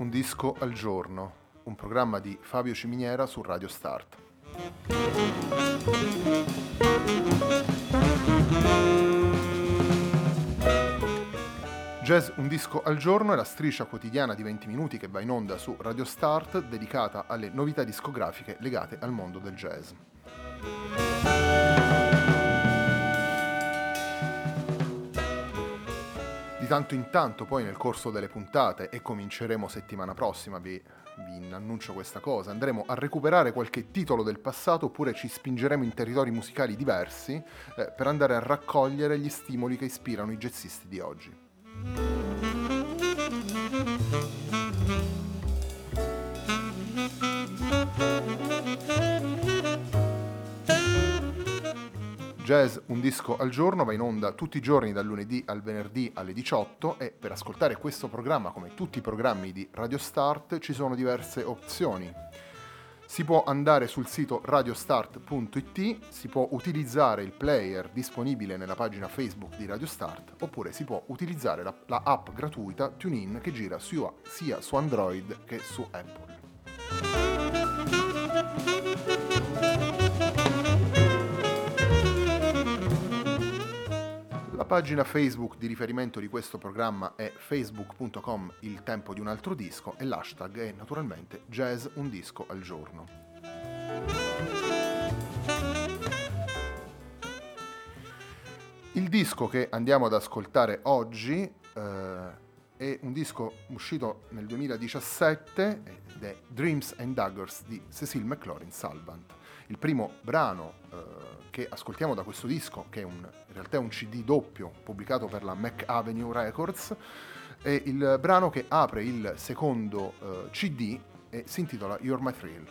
Un disco al giorno, un programma di Fabio Ciminiera su Radio Start. Jazz Un disco al giorno è la striscia quotidiana di 20 minuti che va in onda su Radio Start dedicata alle novità discografiche legate al mondo del jazz. Tanto in tanto poi nel corso delle puntate, e cominceremo settimana prossima, vi, vi annuncio questa cosa, andremo a recuperare qualche titolo del passato oppure ci spingeremo in territori musicali diversi eh, per andare a raccogliere gli stimoli che ispirano i jazzisti di oggi. Jazz Un disco al giorno va in onda tutti i giorni dal lunedì al venerdì alle 18 e per ascoltare questo programma come tutti i programmi di Radio Start ci sono diverse opzioni. Si può andare sul sito radiostart.it, si può utilizzare il player disponibile nella pagina Facebook di Radio Start oppure si può utilizzare la, la app gratuita TuneIn che gira su, sia su Android che su Apple. Pagina Facebook di riferimento di questo programma è facebook.com il tempo di un altro disco e l'hashtag è naturalmente jazz un disco al giorno. Il disco che andiamo ad ascoltare oggi eh, è un disco uscito nel 2017 ed è Dreams and Daggers di Cecil McLaurin Salvant. Il primo brano eh, che ascoltiamo da questo disco, che un, in realtà è un CD doppio pubblicato per la Mac Avenue Records, è il brano che apre il secondo eh, CD e si intitola You're My Thrill.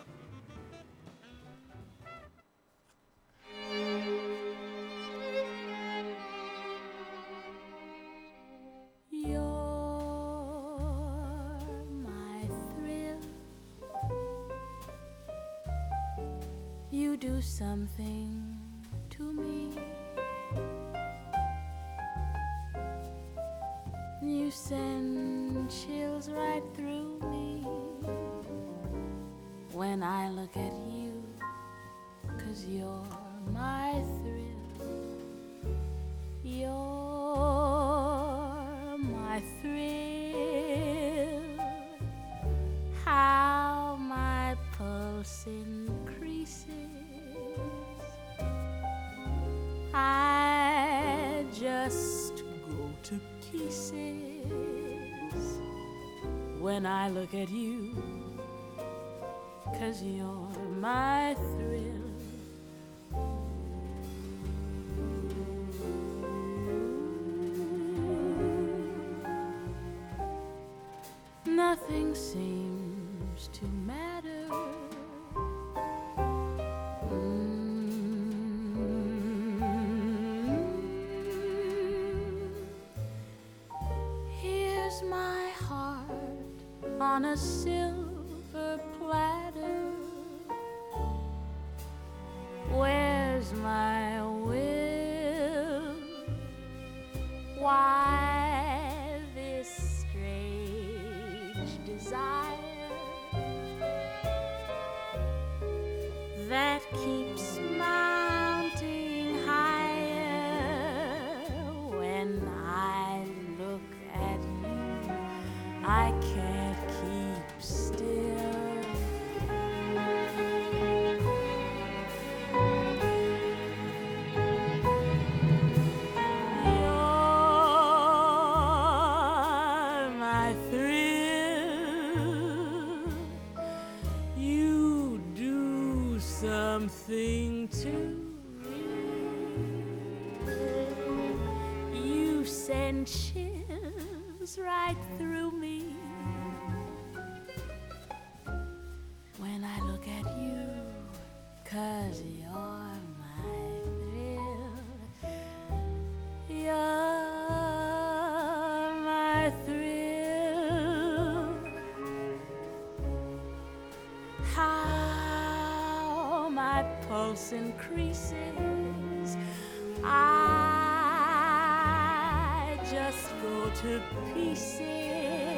Do something to me. You send chills right through me when I look at you, cause you're my thrill. You're my thrill. How my pulse increases I just go to pieces when I look at you, cause you're my thrill. Nothing seems Why something to me. You send chills right through me when I look at you, cause you're increases. I just go to pieces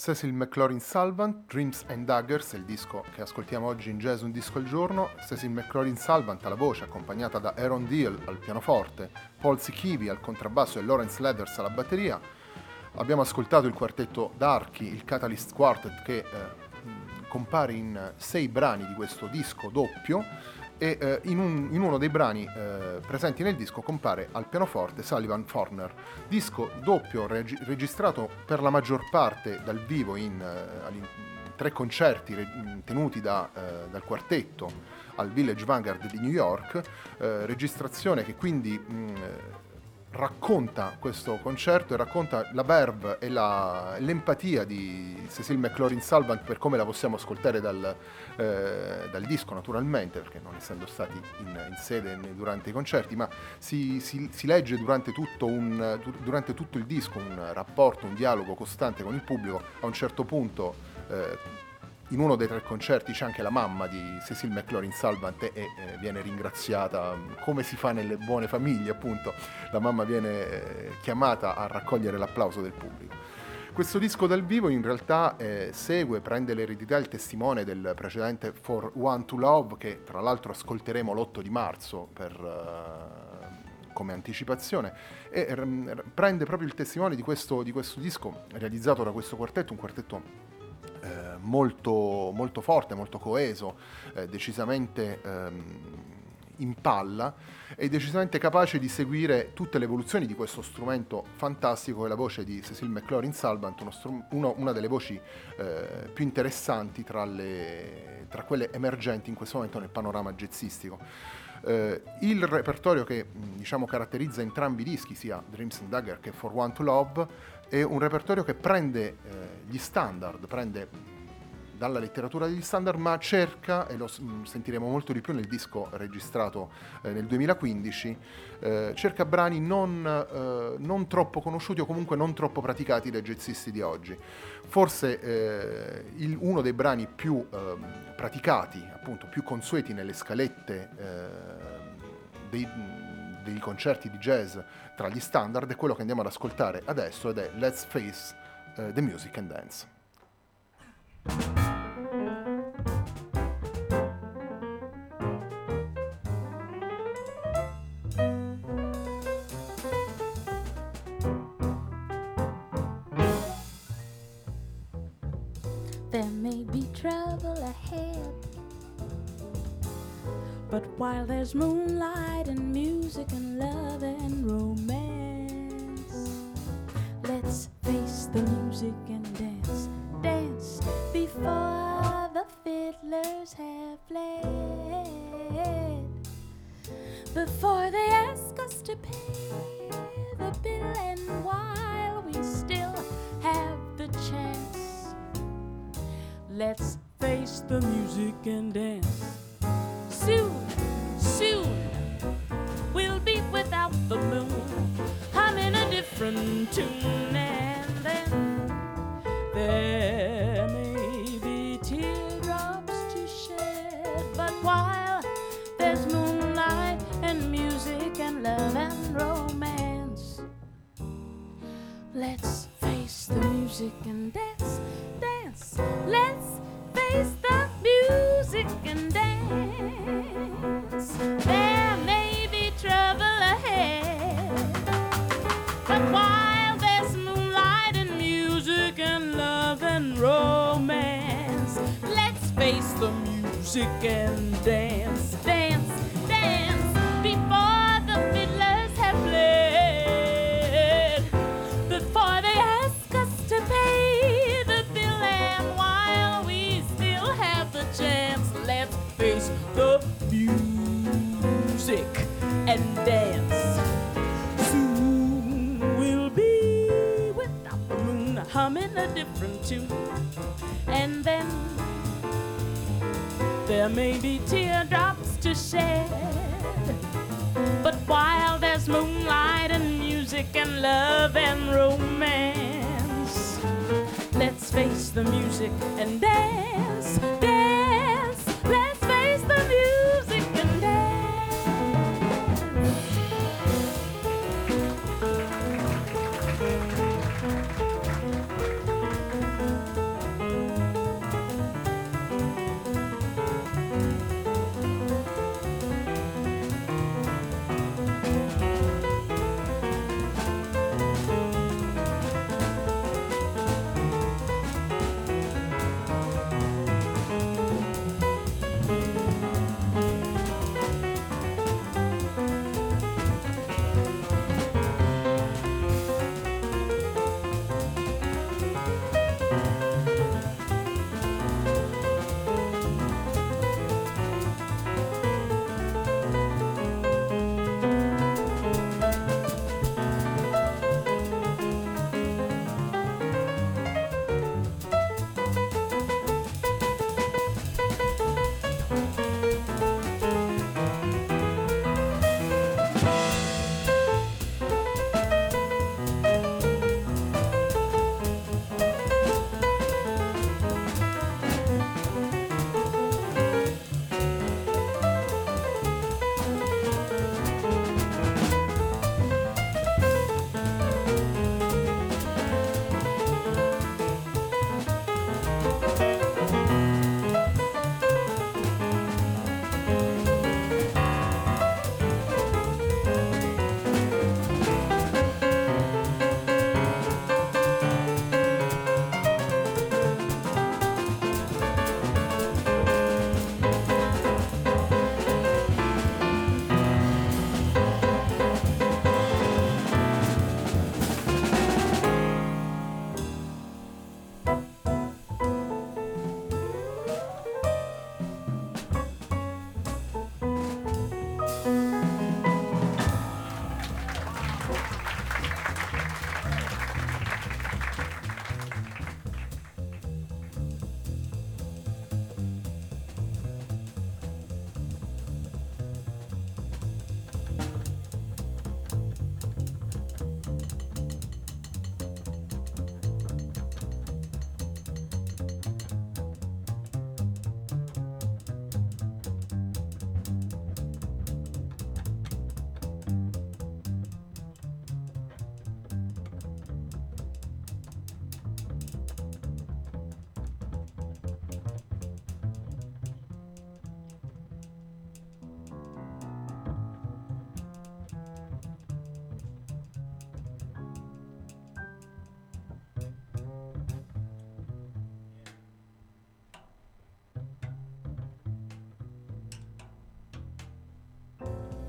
Cecil McLaurin Salvant, Dreams and Daggers, il disco che ascoltiamo oggi in jazz un disco al giorno. Cecil McLaurin Salvant alla voce, accompagnata da Aaron Deal al pianoforte, Paul Sikivi al contrabbasso e Lawrence Leathers alla batteria. Abbiamo ascoltato il quartetto d'archi, il Catalyst Quartet, che eh, compare in sei brani di questo disco doppio e eh, in, un- in uno dei brani eh, presenti nel disco compare al pianoforte Sullivan Forner. Disco doppio regi- registrato per la maggior parte dal vivo in, eh, all'in- tre concerti re- tenuti da, eh, dal quartetto al Village Vanguard di New York, eh, registrazione che quindi mh, racconta questo concerto e racconta la verve e la- l'empatia di Cecil McLaurin Salvant per come la possiamo ascoltare dal, eh, dal disco naturalmente, perché non essendo stati in, in sede durante i concerti, ma si, si- si legge durante tutto, un- dur- durante tutto il disco un rapporto, un dialogo costante con il pubblico. A un certo punto eh, in uno dei tre concerti c'è anche la mamma di Cecil McLaurin Salvant e eh, viene ringraziata mm, come si fa nelle buone famiglie appunto. La mamma viene eh, chiamata a raccogliere l'applauso del pubblico. Questo disco dal vivo in realtà eh, segue, prende l'eredità e il testimone del precedente For One to Love che tra l'altro ascolteremo l'8 di marzo per, eh, come anticipazione e r- prende proprio il testimone di questo, di questo disco realizzato da questo quartetto, un quartetto eh, molto, molto forte, molto coeso, eh, decisamente ehm, in palla e decisamente capace di seguire tutte le evoluzioni di questo strumento fantastico che è la voce di Cecil McLaurin Salvant, uno strum- uno- una delle voci eh, più interessanti tra, le- tra quelle emergenti in questo momento nel panorama jazzistico. Eh, il repertorio che diciamo caratterizza entrambi i dischi, sia Dreams and Dagger che For One to Love, è un repertorio che prende eh, gli standard, prende dalla letteratura degli standard, ma cerca, e lo mh, sentiremo molto di più nel disco registrato eh, nel 2015, eh, cerca brani non, eh, non troppo conosciuti o comunque non troppo praticati dai jazzisti di oggi. Forse eh, il- uno dei brani più ehm, praticati, appunto più consueti nelle scalette ehm, dei, dei concerti di jazz tra gli standard è quello che andiamo ad ascoltare adesso ed è Let's Face eh, the Music and Dance. Played. Before they ask us to pay the bill, and while we still have the chance. Let's face the music and dance. Let's face the music and dance, dance. Let's face the music and dance. There may be trouble ahead, but while there's moonlight and music and love and romance, let's face the music and let's the music and dance. Soon we'll be without the moon humming a different tune. And then there may be teardrops to shed. But while there's moonlight and music and love and romance, let's face the music and dance.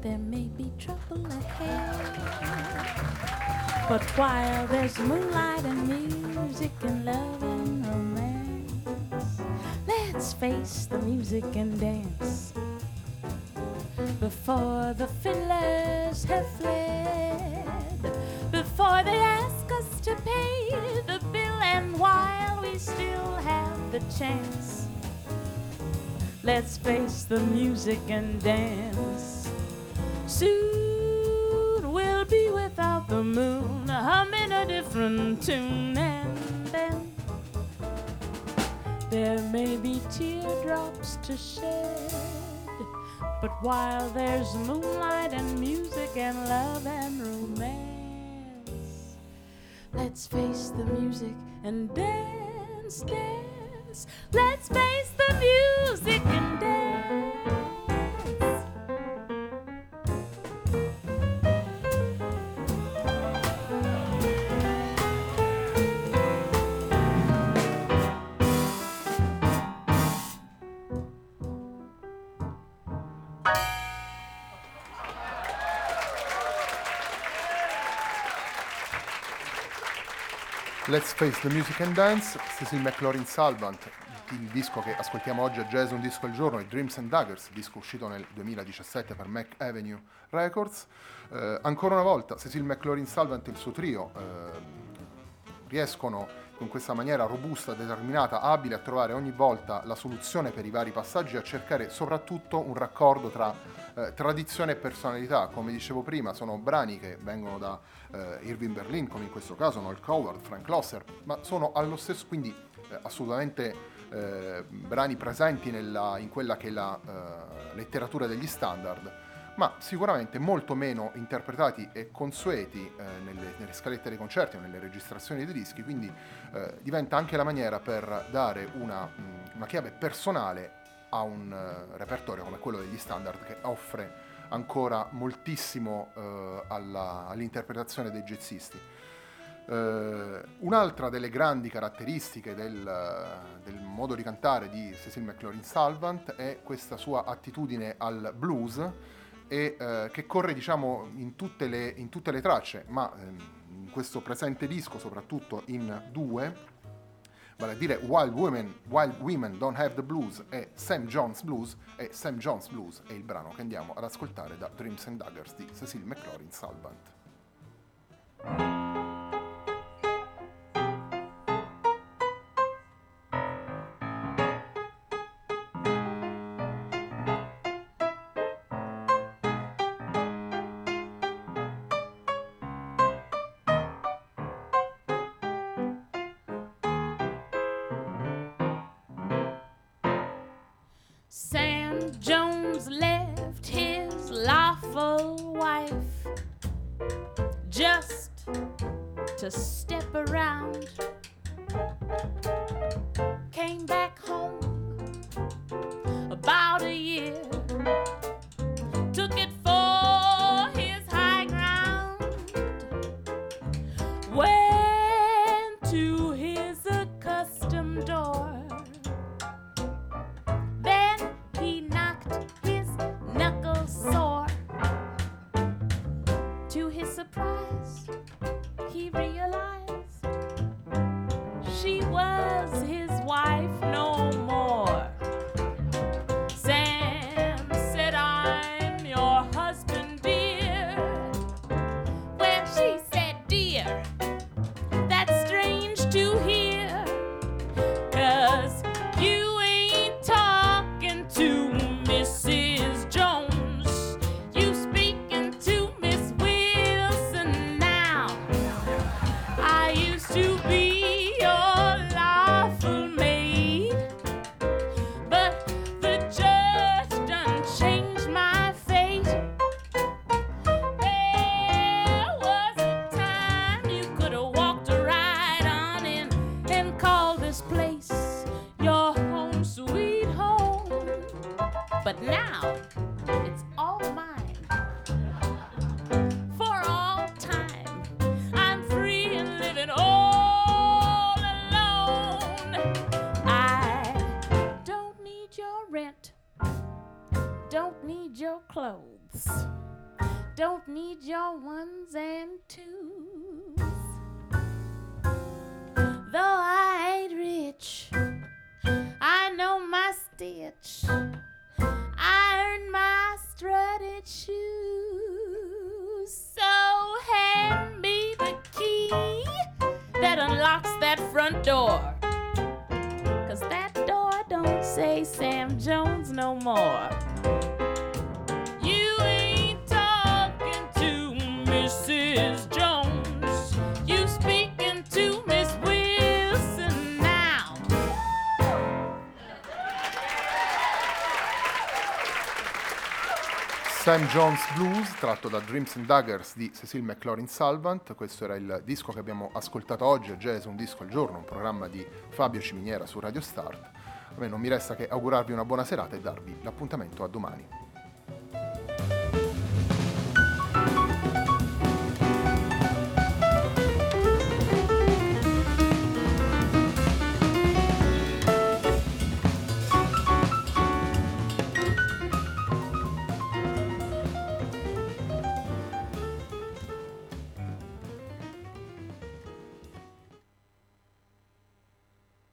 There may be trouble ahead. But while there's moonlight and music and love and romance, let's face the music and dance. Before the fiddlers have fled, before they ask us to pay the bill, and while we still have the chance, let's face the music and dance. Soon we'll be without the moon humming a different tune, and then there may be teardrops to shed. But while there's moonlight and music and love and romance, let's face the music and dance, dance. Let's face the music and dance. Let's Face the Music and Dance, Cecil McLaurin Salvant, il disco che ascoltiamo oggi a Jazz Un Disco al Giorno, è Dreams and Daggers, disco uscito nel 2017 per Mac Avenue Records. Eh, ancora una volta Cecil McLaurin Salvant e il suo trio eh, riescono con questa maniera robusta, determinata, abile a trovare ogni volta la soluzione per i vari passaggi e a cercare soprattutto un raccordo tra eh, tradizione e personalità. Come dicevo prima, sono brani che vengono da eh, Irving Berlin, come in questo caso Noel Coward, Frank Losser, ma sono allo stesso, quindi eh, assolutamente eh, brani presenti nella, in quella che è la eh, letteratura degli standard ma sicuramente molto meno interpretati e consueti eh, nelle, nelle, scalette dei concerti o nelle registrazioni dei dischi, quindi eh, diventa anche la maniera per dare una, mh, una chiave personale a un uh, repertorio come quello degli standard che offre ancora moltissimo uh, alla, all'interpretazione dei jazzisti. Uh, un'altra delle grandi caratteristiche del, del, modo di cantare di Cecil McLaurin Salvant è questa sua attitudine al blues e eh, che corre diciamo in tutte le, in tutte le tracce, ma ehm, in questo presente disco soprattutto in due, vale a dire Wild Women, Wild Women Don't Have the Blues e Sam Jones Blues, e Sam Jones Blues è il brano che andiamo ad ascoltare da Dreams and Daggers di Cecil McLaurin Salvant. Sam Jones left his lawful wife just to step around. surprised. He Don't need your ones and twos. Though I ain't rich, I know my stitch. I earn my strutted shoes. So hand me the key that unlocks that front door. Cause that door don't say Sam Jones no more. Sam Jones Blues, tratto da Dreams and Daggers di Cecil McLaurin Salvant. Questo era il disco che abbiamo ascoltato oggi a Jazz Un Disco al Giorno, un programma di Fabio Ciminiera su Radio Start. A me non mi resta che augurarvi una buona serata e darvi l'appuntamento a domani.